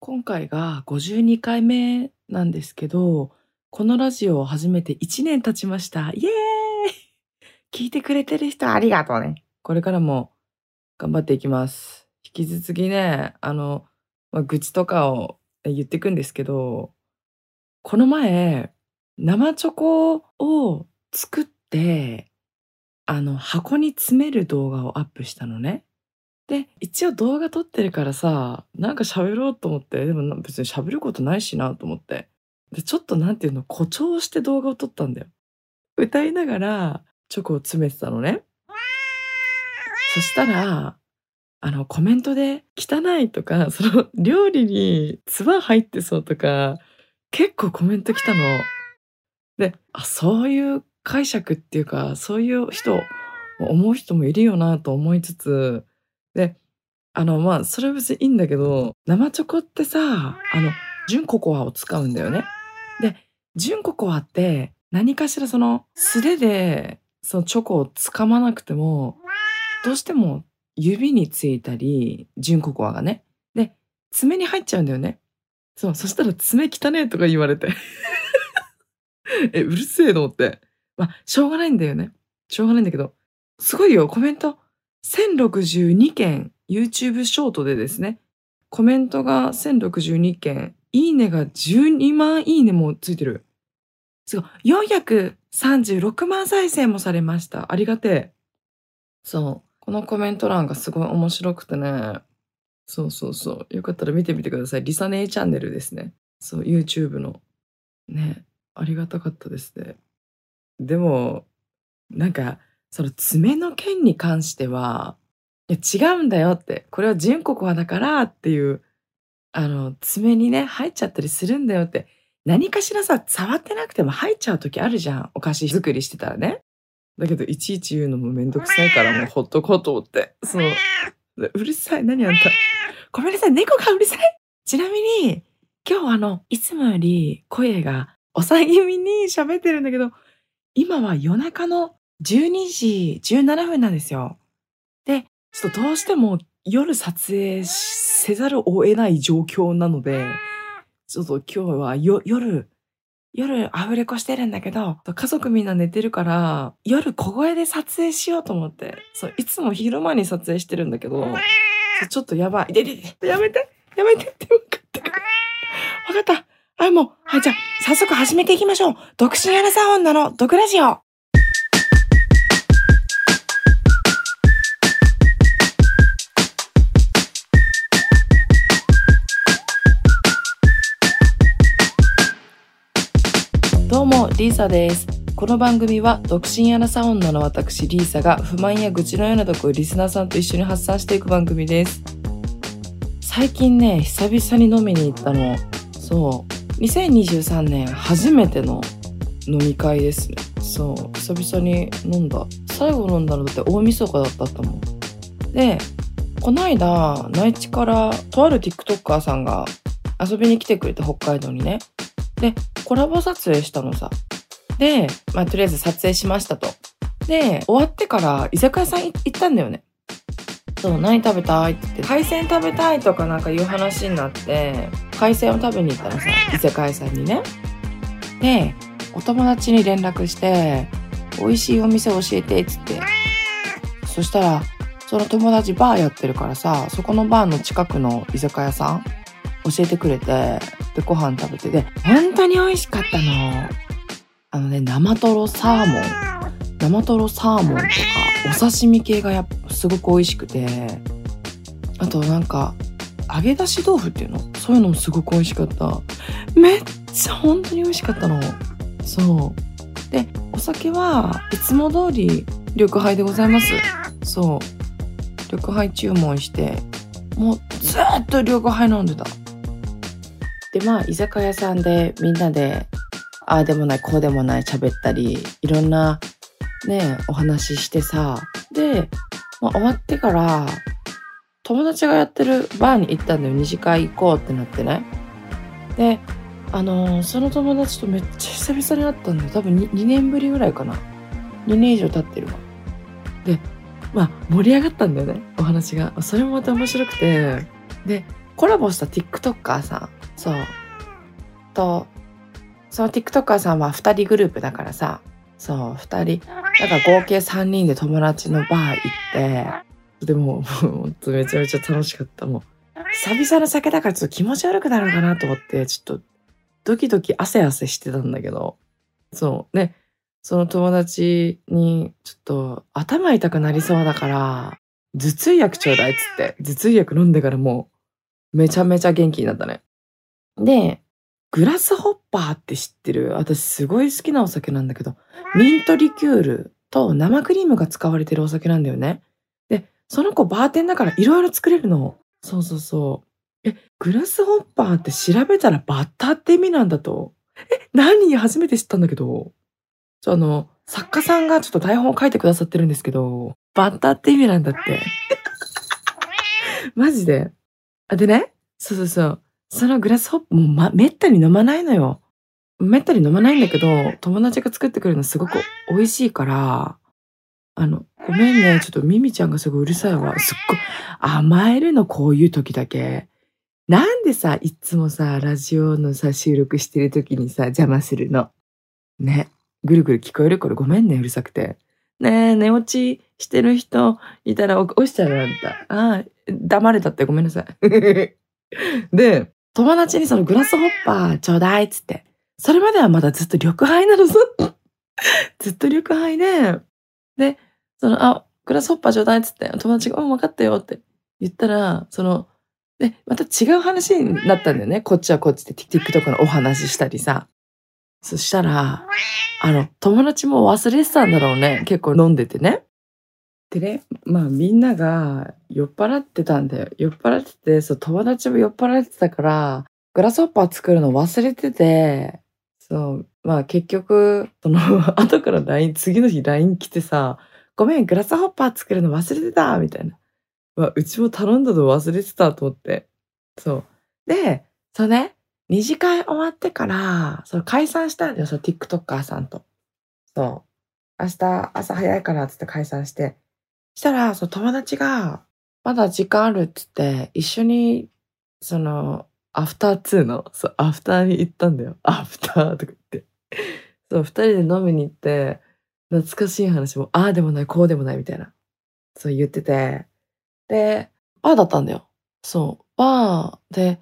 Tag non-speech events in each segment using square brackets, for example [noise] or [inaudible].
今回が52回目なんですけど、このラジオを始めて1年経ちました。イエーイ聞いてくれてる人ありがとうね。これからも頑張っていきます。引き続きね、あの、まあ、愚痴とかを言っていくんですけど、この前、生チョコを作って、あの、箱に詰める動画をアップしたのね。で、一応動画撮ってるからさ、なんか喋ろうと思って、でも別に喋ることないしなと思って。で、ちょっとなんていうの、誇張して動画を撮ったんだよ。歌いながらチョコを詰めてたのね。そしたら、あの、コメントで汚いとか、その料理に唾入ってそうとか、結構コメント来たの。で、あ、そういう解釈っていうか、そういう人、思う人もいるよなと思いつつ、で、あの、まあ、それは別にいいんだけど、生チョコってさ、あの、純ココアを使うんだよね。で、純ココアって何かしらその素手でそのチョコを掴まなくても、どうしても指についたり、純ココアがね。で、爪に入っちゃうんだよね。そう、そしたら爪汚ねえとか言われて。[laughs] え、うるせえのって。まあ、しょうがないんだよね。しょうがないんだけど、すごいよ、コメント。1062件 YouTube ショートでですね、コメントが1062件、いいねが12万いいねもついてる。すごい。436万再生もされました。ありがてえ。そう。このコメント欄がすごい面白くてね。そうそうそう。よかったら見てみてください。リサネイチャンネルですね。そう、YouTube の。ね。ありがたかったですね。でも、なんか、その爪の件に関しては、いや違うんだよって、これは純ココアだからっていう、あの、爪にね、入っちゃったりするんだよって、何かしらさ、触ってなくても入っちゃう時あるじゃん。お菓子作りしてたらね。だけど、いちいち言うのもめんどくさいからもうほっとこうと思って。そう。うるさい。何あんた。ごめんなさい。猫がうるさい。ちなみに、今日あの、いつもより声が抑え気味に喋ってるんだけど、今は夜中の12時17分なんですよ。で、ちょっとどうしても夜撮影せざるを得ない状況なので、ちょっと今日はよ夜、夜アフレコしてるんだけど、家族みんな寝てるから、夜小声で撮影しようと思って、そう、いつも昼間に撮影してるんだけど、ちょっとやばい。でででやめてやめてって分かったから。分かった。あ、もう、はい、じゃあ、早速始めていきましょう。独身アナサー女の毒ラジオ。どうも、リーサです。この番組は、独身アナサー女の私、リーサが不満や愚痴のようなとこをリスナーさんと一緒に発散していく番組です。最近ね、久々に飲みに行ったの。そう。2023年初めての飲み会ですね。そう。久々に飲んだ。最後飲んだのだって大晦日だったと思う。で、この間、内地からとある TikToker さんが遊びに来てくれて北海道にね。で、コラボ撮影したのさ。で、まあ、とりあえず撮影しましたと。で、終わってから居酒屋さん行ったんだよね。そう、何食べたいって言って、海鮮食べたいとかなんかいう話になって、海鮮を食べに行ったのさ、居酒屋さんにね。で、お友達に連絡して、美味しいお店教えて、っつって。そしたら、その友達バーやってるからさ、そこのバーの近くの居酒屋さん教えてくれて、で、ご飯食べて、で、本当に美味しかったの。あのね、生トロサーモン。生トロサーモンとか、お刺身系がやっぱすごく美味しくて、あとなんか、揚げ出し豆腐っていうの？そういうのもすごく美味しかった。めっちゃ本当に美味しかったの。そう。で、お酒はいつも通り緑杯でございます。そう。緑杯注文して、もうずっと緑杯飲んでた。で、まあ、居酒屋さんでみんなで、ああでもない、こうでもない喋ったり、いろんなね、お話ししてさ。で、まあ、終わってから、友達がやってるバーに行ったんだよ。二次会行こうってなってね。で、あのーその友達とめっちゃ久々に会ったんだよ。多分 2, 2年ぶりぐらいかな。2年以上経ってるわ。で、まあ、盛り上がったんだよね。お話が。それもまた面白くて。で、コラボした TikToker さん、そう。と、その TikToker さんは2人グループだからさ、そう、2人、だから合計3人で友達のバー行って、でも、ほんとめちゃめちゃ楽しかった。もう、久々の酒だからちょっと気持ち悪くなるのかなと思って、ちょっと、ドキドキ汗汗してたんだけど、そう、ね、その友達に、ちょっと頭痛くなりそうだから、頭痛薬ちょうだいっつって、頭痛薬飲んでからもう、めちゃめちゃ元気になったね。で、グラスホッパーって知ってる？私すごい好きなお酒なんだけど、ミントリキュールと生クリームが使われてるお酒なんだよね。で、その子バーテンだからいろいろ作れるの。そうそうそう。え、グラスホッパーって調べたらバッターって意味なんだと。え、何？初めて知ったんだけど。ちょ、あの、作家さんがちょっと台本を書いてくださってるんですけど、バッターって意味なんだって。[laughs] マジで。あ、でね、そうそうそう。そのグラスホップも、ま、めったに飲まないのよ。めったに飲まないんだけど、友達が作ってくれるのすごく美味しいから、あの、ごめんね、ちょっとミミちゃんがすごいうるさいわ。すっごい甘えるの、こういう時だけ。なんでさ、いつもさ、ラジオのさ、収録してる時にさ、邪魔するの。ね。ぐるぐる聞こえるこれごめんね、うるさくて。ねえ、寝落ちしてる人いたら押しちゃうあんた。ああ、黙れたってごめんなさい。[laughs] で、友達にそのグラスホッパーちょうだいっつって。それまではまだずっと緑杯なのぞ。[laughs] ずっと緑杯で、で、その、あ、グラスホッパーちょうだいっつって、友達が、うん、分かったよって言ったら、その、で、また違う話になったんだよね。こっちはこっちで TikTok のお話したりさ。そしたら、あの、友達も忘れてたんだろうね。結構飲んでてね。でね、まあみんなが酔っ払ってたんだよ。酔っ払ってて、そう、友達も酔っ払ってたから、グラスホッパー作るの忘れてて、そう、まあ結局、その、[laughs] 後から LINE、次の日 LINE 来てさ、ごめん、グラスホッパー作るの忘れてたみたいな。まあ、うちも頼んだの忘れてたと思って。そう。で、そうね、二次会終わってから、その解散したんだよ、その TikToker さんと。そう。明日朝早いからっつって解散して。したら、その友達が、まだ時間あるっつって、一緒に、その、アフター2の、そう、アフターに行ったんだよ。[laughs] アフターとか言って。そう、二人で飲みに行って、懐かしい話も、ああでもない、こうでもないみたいな。そう言ってて。で、バーだったんだよ。そう。バーで、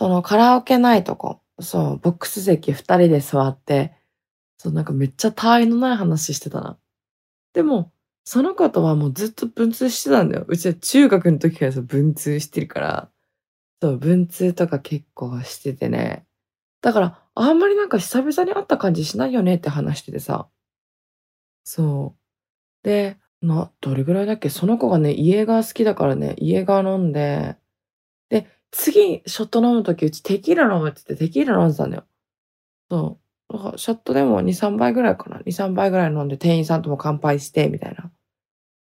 そのカラオケないとこ、そう、ボックス席二人で座って、そう、なんかめっちゃ他愛のない話してたな。でも、その子とはもうずっと文通してたんだよ。うちは中学の時からさ、文通してるから。そう、文通とか結構しててね。だから、あんまりなんか久々に会った感じしないよねって話しててさ。そう。で、な、どれぐらいだっけ？その子がね、家が好きだからね、家が飲んで、で、次、ショット飲むとき、うちテキーラ飲むって言ってテキーラ飲んでたんだよ。そう。だかショットでも2、3杯ぐらいかな。2、3杯ぐらい飲んで店員さんとも乾杯して、みたいな。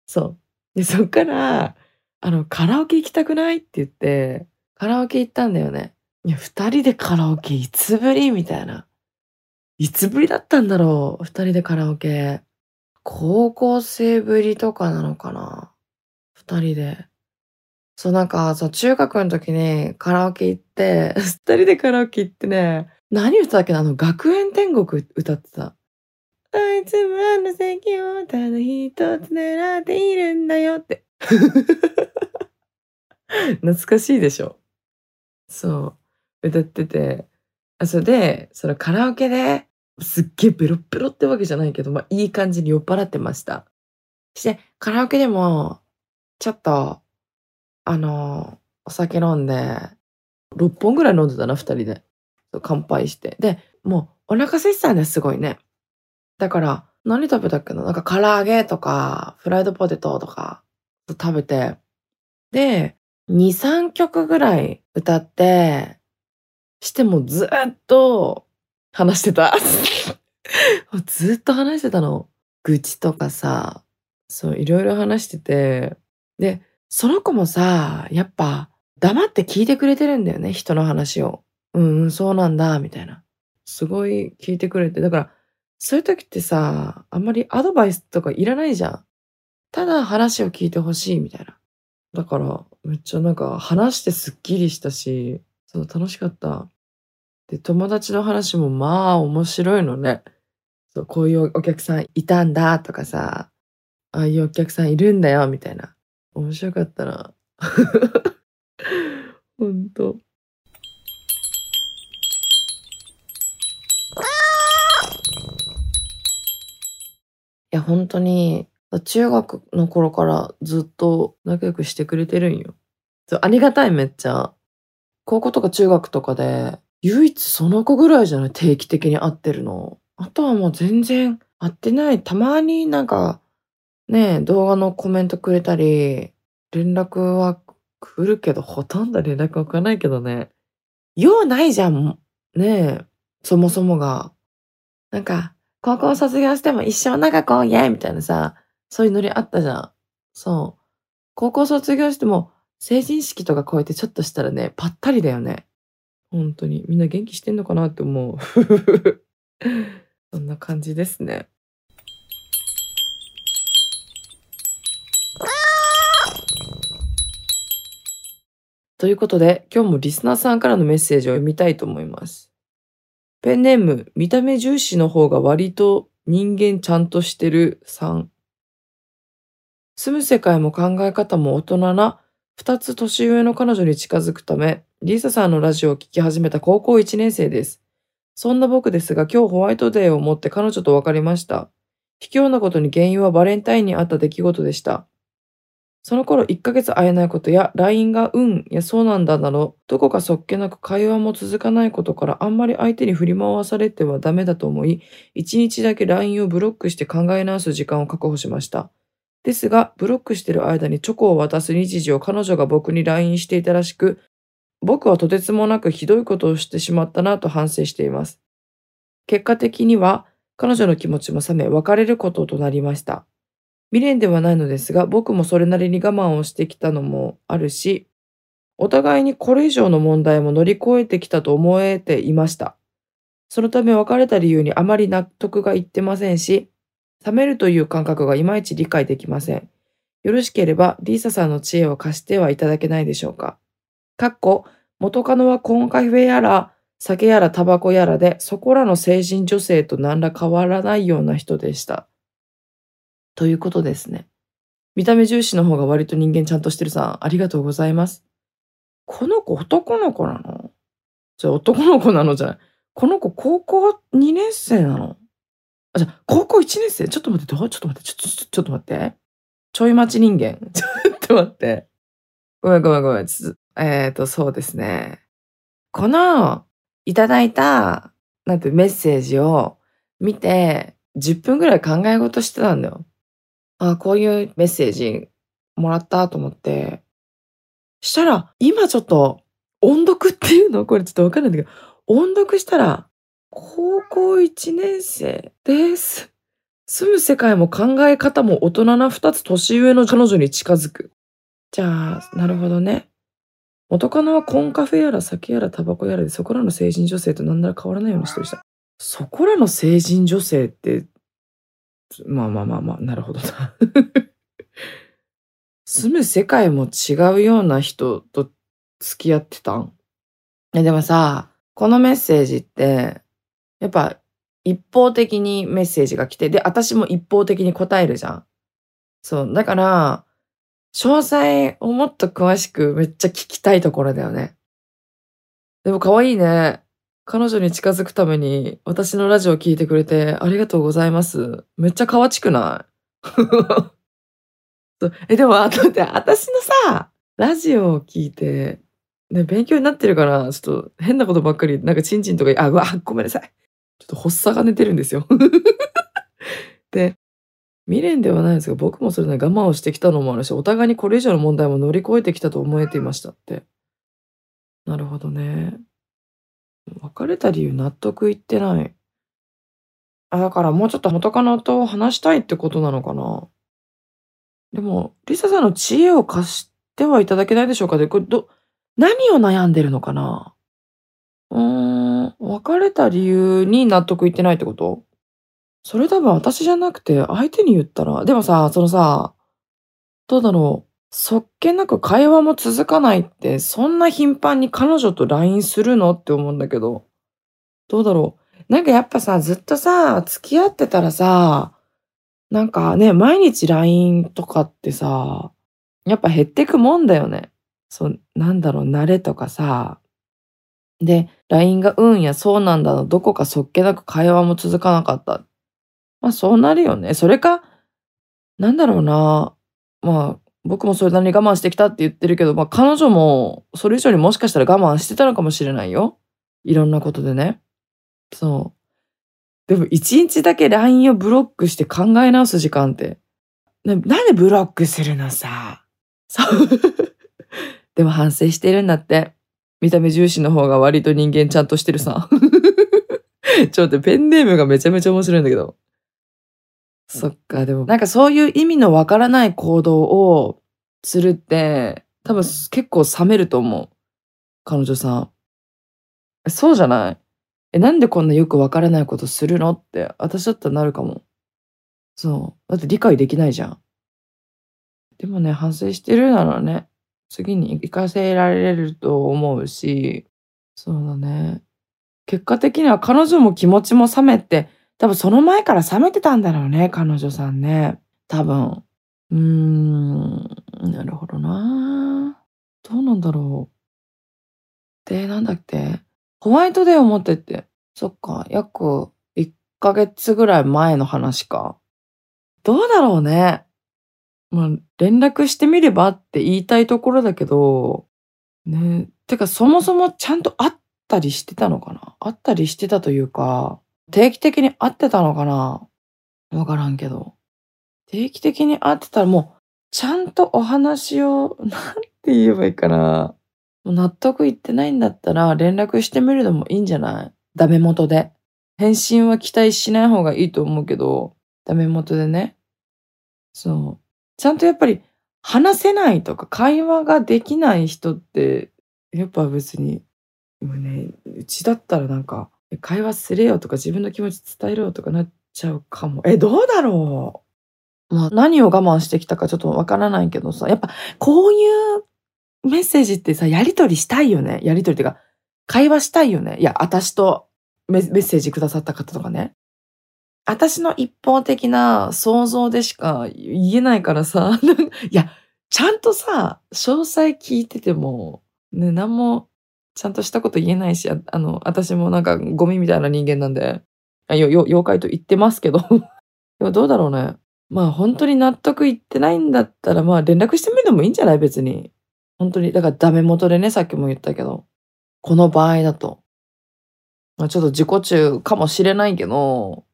そう。で、そっから、あの、カラオケ行きたくないって言って、カラオケ行ったんだよね。いや、二人でカラオケいつぶりみたいな。いつぶりだったんだろう二人でカラオケ。高校生ぶりとかなのかな二人で。そう、なんか、そう、中学の時にカラオケ行って、[laughs] 二人でカラオケ行ってね、何歌ったっけなあの、学園天国歌ってた。あいつもあの席をただ一つ狙っているんだよって。[laughs] 懐かしいでしょ？そう。歌ってて。あ、それで、そのカラオケですっげえベロッベロってわけじゃないけど、まあいい感じに酔っ払ってました。して、カラオケでも、ちょっと、あの、お酒飲んで、6本ぐらい飲んでたな、2人で。乾杯して。で、もうお腹空いてたんです、すごいね。だから、何食べたっけな？なんか唐揚げとか、フライドポテトとか食べて、で、2、3曲ぐらい歌って、してもずっと話してた。[laughs] ずっと話してたの。愚痴とかさ、そう、いろいろ話してて、で、その子もさ、やっぱ黙って聞いてくれてるんだよね、人の話を。うん、うん、そうなんだ、みたいな。すごい聞いてくれて。だから、そういう時ってさ、あんまりアドバイスとかいらないじゃん。ただ話を聞いてほしいみたいな。だから、めっちゃなんか話してすっきりしたし、そう楽しかった。で、友達の話もまあ面白いのね。そう、こういうお客さんいたんだとかさ、ああいうお客さんいるんだよみたいな。面白かったな。[laughs] ほんと。や、本当に、中学の頃からずっと仲良くしてくれてるんよ。ありがたいめっちゃ。高校とか中学とかで、唯一その子ぐらいじゃない？定期的に会ってるの。あとはもう全然会ってない。たまになんか、ね動画のコメントくれたり、連絡は来るけど、ほとんど連絡は来ないけどね。用ないじゃん。ねえ、そもそもが。なんか、高校卒業しても一生長くおいえみたいなさ、そういうノリあったじゃん。そう。高校卒業しても、成人式とか超えてちょっとしたらね、ぱったりだよね。本当に。みんな元気してんのかなって思う。[laughs] そんな感じですね。ということで、今日もリスナーさんからのメッセージを読みたいと思います。ペンネーム、見た目重視の方が割と人間ちゃんとしてるさん。住む世界も考え方も大人な二つ年上の彼女に近づくため、リサさんのラジオを聞き始めた高校1年生です。そんな僕ですが今日ホワイトデーをもって彼女と別れました。卑怯なことに原因はバレンタインにあった出来事でした。その頃1ヶ月会えないことや LINE がうんやそうなんだなど、どこかそっけなく会話も続かないことからあんまり相手に振り回されてはダメだと思い、1日だけ LINE をブロックして考え直す時間を確保しました。ですが、ブロックしてる間にチョコを渡す日時を彼女が僕に LINE していたらしく、僕はとてつもなくひどいことをしてしまったなと反省しています。結果的には、彼女の気持ちも冷め、別れることとなりました。未練ではないのですが、僕もそれなりに我慢をしてきたのもあるし、お互いにこれ以上の問題も乗り越えてきたと思えていました。そのため別れた理由にあまり納得がいってませんし、冷めるという感覚がいまいち理解できません。よろしければ、リーサさんの知恵を貸してはいただけないでしょうか。かっこ、元カノはコンカフェやら、酒やらタバコやらで、そこらの成人女性と何ら変わらないような人でした。ということですね。見た目重視の方が割と人間ちゃんとしてるさん、ありがとうございます。この子男の子なの？じゃあ男の子なのじゃないこの子高校2年生なの？あ、じゃあ高校1年生？ちょっと待って、どう？ちょっと待って、ちょ、ちょ、ちょっと待って。ちょい待ち人間？[laughs] ちょっと待って。ごめんごめんごめん。えっ、ー、と、そうですね。この、いただいた、なんてメッセージを見て、10分ぐらい考え事してたんだよ。あ、こういうメッセージもらったと思って。したら、今ちょっと、音読っていうの？[laughs] これちょっとわかんないんだけど、音読したら、高校1年生です。住む世界も考え方も大人な2つ年上の彼女に近づく。じゃあ、なるほどね。元カノはコンカフェやら酒やらタバコやらでそこらの成人女性と何なら変わらないようにしてる人。そこらの成人女性って、まあまあまあまあ、なるほどな。住む世界も違うような人と付き合ってたん？でもさ、このメッセージって、やっぱ一方的にメッセージが来て、で、私も一方的に答えるじゃん。そう。だから、詳細をもっと詳しくめっちゃ聞きたいところだよね。でも可愛いね。彼女に近づくために私のラジオを聞いてくれてありがとうございます。めっちゃ可愛ちくない？[laughs] え、でも、あとって、私のさ、ラジオを聞いて、ね、勉強になってるから、ちょっと変なことばっかり、なんかチンチンとか、あ、うわ、ごめんなさい。ちょっと発作が寝てるんですよ。[laughs] で、未練ではないですが、僕もそれね、我慢をしてきたのもあるし、お互いにこれ以上の問題も乗り越えてきたと思えていましたって。なるほどね。別れた理由納得いってない。あ、だからもうちょっと元カノと話したいってことなのかな。でも、リサさんの知恵を貸してはいただけないでしょうかで、これど、何を悩んでるのかなうーん、別れた理由に納得いってないってこと？それ多分私じゃなくて相手に言ったら、でもさ、そのさ、どうだろう。そっけなく会話も続かないって、そんな頻繁に彼女と LINE するの？って思うんだけど。どうだろう？なんかやっぱさ、ずっとさ、付き合ってたらさ、なんかね、毎日 LINE とかってさ、やっぱ減ってくもんだよね。そう、なんだろう、慣れとかさ。で、LINE がうんやそうなんだの、どこかそっけなく会話も続かなかった。まあそうなるよね。それか、なんだろうな。まあ、僕もそれなりに我慢してきたって言ってるけど、まあ彼女もそれ以上にもしかしたら我慢してたのかもしれないよ。いろんなことでね。そう。でも一日だけ LINE をブロックして考え直す時間って。なんでブロックするのさ。そう。[laughs] でも反省してるんだって。見た目重視の方が割と人間ちゃんとしてるさ。[laughs] ちょっとペンネームがめちゃめちゃ面白いんだけど。そっか、でもなんかそういう意味のわからない行動をするって、多分結構冷めると思う。彼女さん。そうじゃない？え、なんでこんなよくわからないことするの？って、私だったらなるかも。そう。だって理解できないじゃん。でもね、反省してるならね、次に活かせられると思うし、そうだね。結果的には彼女も気持ちも冷めて、多分その前から冷めてたんだろうね、彼女さんね。多分。うーん、なるほどな。どうなんだろう。で、なんだっけホワイトデーを持ってって。そっか、約1ヶ月ぐらい前の話か。どうだろうね。まあ、連絡してみればって言いたいところだけど、ね。てか、そもそもちゃんと会ったりしてたのかな会ったりしてたというか、定期的に会ってたのかな？わからんけど。定期的に会ってたらもう、ちゃんとお話を、[laughs] なんて言えばいいかな？納得いってないんだったら連絡してみるのもいいんじゃない？ダメ元で。返信は期待しない方がいいと思うけど、ダメ元でね。そう。ちゃんとやっぱり話せないとか会話ができない人って、やっぱ別に、もうね、うちだったらなんか、会話すれよとか自分の気持ち伝えろよとかなっちゃうかも。え、どうだろう？まあ何を我慢してきたかちょっとわからないけどさ、やっぱこういうメッセージってさ、やりとりしたいよね。やりとりっていうか、会話したいよね。いや、私とメッセージくださった方とかね。私の一方的な想像でしか言えないからさ、[laughs] いや、ちゃんとさ、詳細聞いてても、ね、何もちゃんとしたこと言えないし、あの、私もなんかゴミみたいな人間なんで、あよ、よ、妖怪と言ってますけど。[laughs] でもどうだろうね。まあ本当に納得いってないんだったら、まあ連絡してみるのもいいんじゃない？別に。本当に。だからダメ元でね、さっきも言ったけど。この場合だと。まあちょっと自己中かもしれないけど、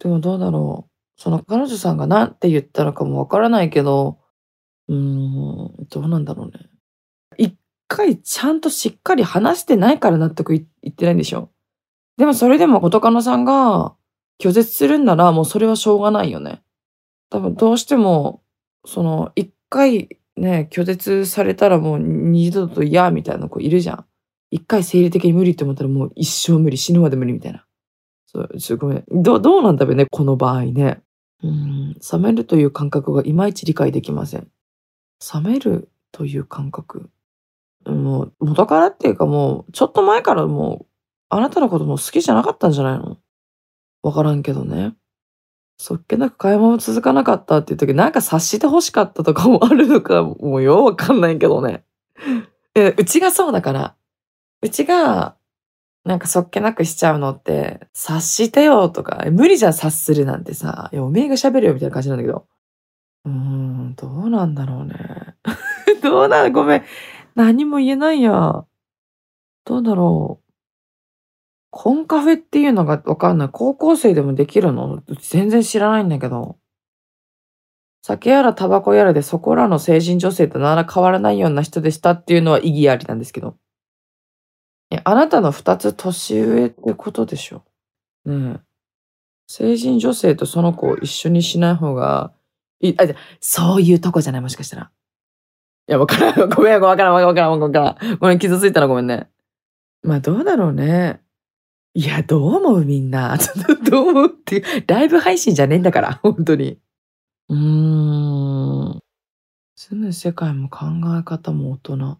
でもどうだろう。その彼女さんが何て言ったのかもわからないけど、うーん、どうなんだろうね。一回ちゃんとしっかり話してないから納得いってないんでしょ？でもそれでも元カノさんが拒絶するんならもうそれはしょうがないよね。多分どうしても、その一回ね、拒絶されたらもう二度と嫌みたいな子いるじゃん。一回生理的に無理って思ったらもう一生無理、死ぬまで無理みたいな。そう、ちょ、ごめん。ど、どうなんだろうね、この場合ね。うん、冷めるという感覚がいまいち理解できません。冷めるという感覚。もう、元からっていうかもう、ちょっと前からもう、あなたのことも好きじゃなかったんじゃないの？わからんけどね。そっけなく会話も続かなかったっていう時、なんか察して欲しかったとかもあるのか、もうよう、わかんないけどね。え、うちがそうだから。うちが、なんかそっけなくしちゃうのって、察してよとか、無理じゃ察するなんてさ、いや、おめえが喋るよみたいな感じなんだけど。うーん、どうなんだろうね。[laughs] どうなの？ごめん。何も言えないや。どうだろう。コンカフェっていうのがわかんない。高校生でもできるの？全然知らないんだけど。酒やらタバコやらでそこらの成人女性となら変わらないような人でしたっていうのは意義ありなんですけど。え、あなたの二つ年上ってことでしょ。ねえ。成人女性とその子を一緒にしない方がいい。あ、じゃ、そういうとこじゃない、もしかしたら。いや、わからん。[laughs] ごめん、わからん、わからん、わからん。ごめん、傷ついたらごめんね。まあ、どうだろうね。いや、どう思うみんな。[laughs] どう思うって、ライブ配信じゃねえんだから、本当に。うーん。住む世界も考え方も大人。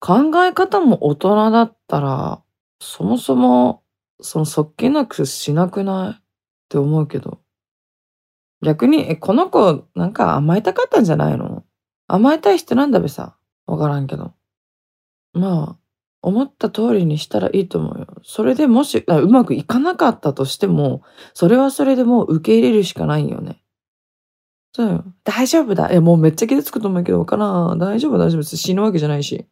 考え方も大人だったら、そもそも、そのそっけなくしなくない？って思うけど。逆に、え、この子、なんか甘えたかったんじゃないの？甘えたい人なんだべさ。わからんけど。まあ、思った通りにしたらいいと思うよ。それでもし、うまくいかなかったとしても、それはそれでもう受け入れるしかないよね。そうよ。大丈夫だ。いや、もうめっちゃ傷つくと思うけど、わからん。大丈夫、大丈夫。死ぬわけじゃないし。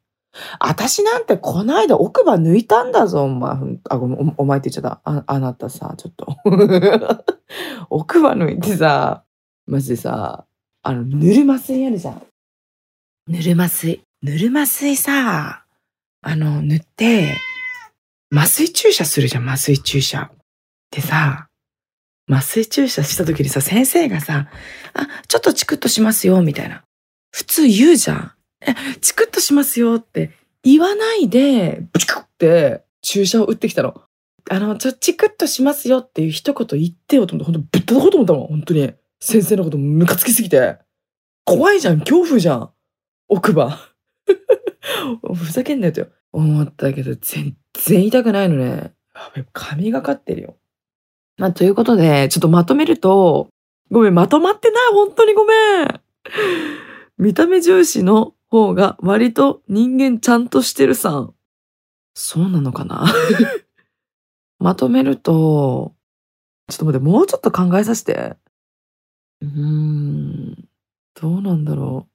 私なんてこないだ奥歯抜いたんだぞ、お前。あ、ごめん、お前って言っちゃった。あ、あなたさ、ちょっと。[laughs] 奥歯抜いてさ、マジでさ、あの、ぬるま水あるじゃん。ぬるま水。ぬるま水さ、あの、塗って、麻酔注射するじゃん、麻酔注射。でさ、麻酔注射した時にさ、先生がさ、あ、ちょっとチクッとしますよ、みたいな。普通言うじゃん。え、チクッとしますよって言わないで、ブチクって注射を打ってきたの。あの、ちょ、チクッとしますよっていう一言言ってよと思って、ほんとぶったこうと思ったもん、本当に。先生のことムカつきすぎて。怖いじゃん、恐怖じゃん。奥歯。[laughs] ふざけんなよと思ったけど、全然痛くないのね。髪がかってるよ。まあ、ということで、ちょっとまとめると、ごめん、まとまってない、本当にごめん。見た目重視の方が割と人間ちゃんとしてるさん。そうなのかな [laughs] まとめると、ちょっと待って、もうちょっと考えさせて。うーん、どうなんだろう。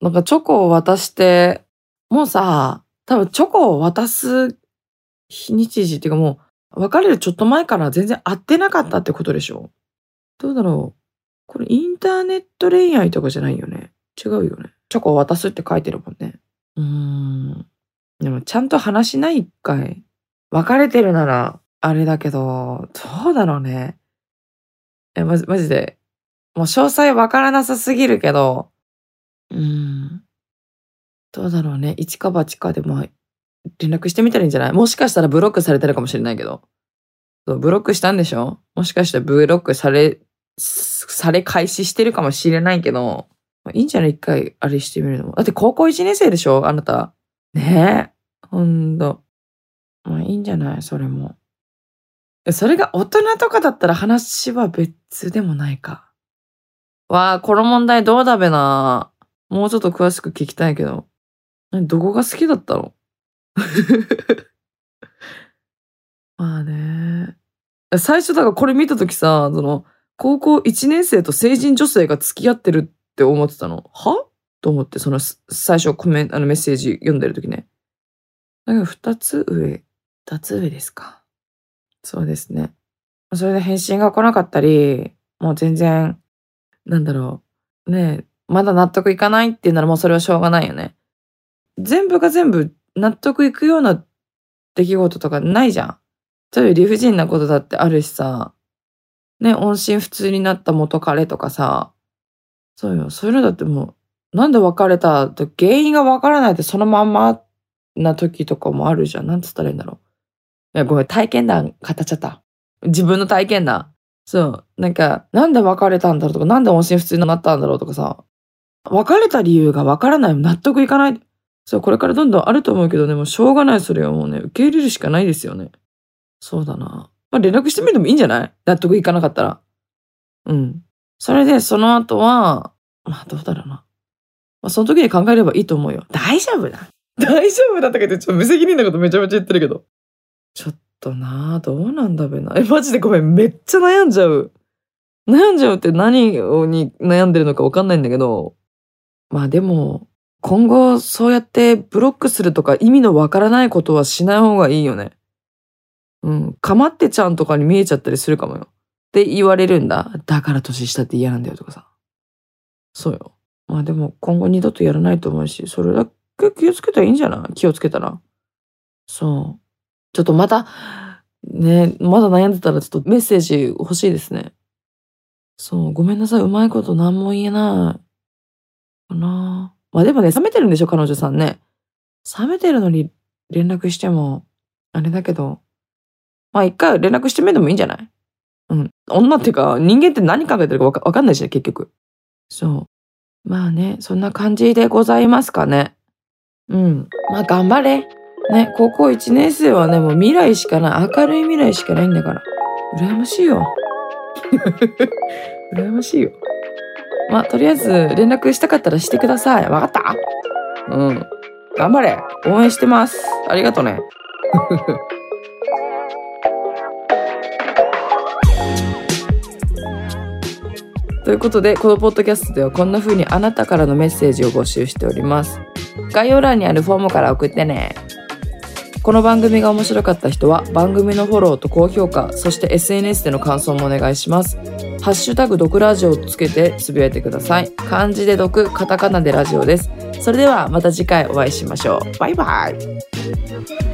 なんかチョコを渡して、もうさ、多分チョコを渡す日にち時っていうかもう、別れるちょっと前から全然会ってなかったってことでしょ？どうだろう？これインターネット恋愛とかじゃないよね？違うよね？チョコを渡すって書いてるもんね。うーん。でもちゃんと話しない一回。別れてるなら、あれだけど、どうだろうね。え、まじ、マジで。もう詳細わからなさすぎるけど、うん。どうだろうね。一か八かでも連絡してみたらいいんじゃない？もしかしたらブロックされてるかもしれないけど。そうブロックしたんでしょ？もしかしたらブロックされ、され開始してるかもしれないけど、まあ、いいんじゃない？一回あれしてみるのも。だって高校1年生でしょ？あなた。ねえ。ほんと。まあいいんじゃない？それも。それが大人とかだったら話は別でもないか。わあ、この問題どうだべな。もうちょっと詳しく聞きたいけど。どこが好きだったの？[laughs] まあね。最初だからこれ見たときさ、その、高校1年生と成人女性が付き合ってるって思ってたの。は？と思って、その最初コメント、あのメッセージ読んでる時ね。だけど二つ上、二つ上ですか。そうですね。それで返信が来なかったり、もう全然、なんだろう。ねまだ納得いかないっていうならもうそれはしょうがないよね。全部が全部納得いくような出来事とかないじゃん。そういう理不尽なことだってあるしさ。ね、音信不通になった元彼とかさ、そうよ。そういうのだってもう、なんで別れたと原因がわからないでそのまんまな時とかもあるじゃん。なんつったらいいんだろう。いや、ごめん、体験談語っちゃった。自分の体験談。そう。なんか、なんで別れたんだろうとか、なんで音信不通になったんだろうとかさ。別れた理由がわからない。納得いかない。そう、これからどんどんあると思うけどね、もうしょうがない、それはもうね、受け入れるしかないですよね。そうだな。まあ、連絡してみてもいいんじゃない？納得いかなかったら。うん。それで、その後は、まあどうだろうな。まあその時に考えればいいと思うよ。大丈夫だ。大丈夫だったけど、ちょっと無責任なことめちゃめちゃ言ってるけど。ちょっとなあどうなんだべな。え、マジでごめん、めっちゃ悩んじゃう。悩んじゃうって何に悩んでるのかわかんないんだけど。まあでも、今後そうやってブロックするとか意味のわからないことはしない方がいいよね。うん。かまってちゃんとかに見えちゃったりするかもよ。って言われるんだ。だから年下って嫌なんだよとかさ。そうよ。まあでも今後二度とやらないと思うし、それだけ気をつけたらいいんじゃない？気をつけたら。そう。ちょっとまた、ね、まだ悩んでたらちょっとメッセージ欲しいですね。そう、ごめんなさい。うまいこと何も言えない。かな。まあでもね、冷めてるんでしょ彼女さんね。冷めてるのに連絡しても、あれだけど、まあ一回連絡してみてもいいんじゃない？うん。女っていうか、人間って何考えてるかわかんないしね、結局。そう。まあね、そんな感じでございますかね。うん。まあ頑張れ。ね、高校1年生はね、もう未来しかない。明るい未来しかないんだから。羨ましいよ。[laughs] 羨ましいよ。まあ、とりあえず連絡したかったらしてください。わかった？うん。頑張れ。応援してます。ありがとね。[laughs] ということで、このポッドキャストではこんな風にあなたからのメッセージを募集しております。概要欄にあるフォームから送ってね。この番組が面白かった人は番組のフォローと高評価、そして SNS での感想もお願いします。ハッシュタグ毒ラジオをつけてつぶやいてください。漢字で毒、カタカナでラジオです。それではまた次回お会いしましょう。バイバイ。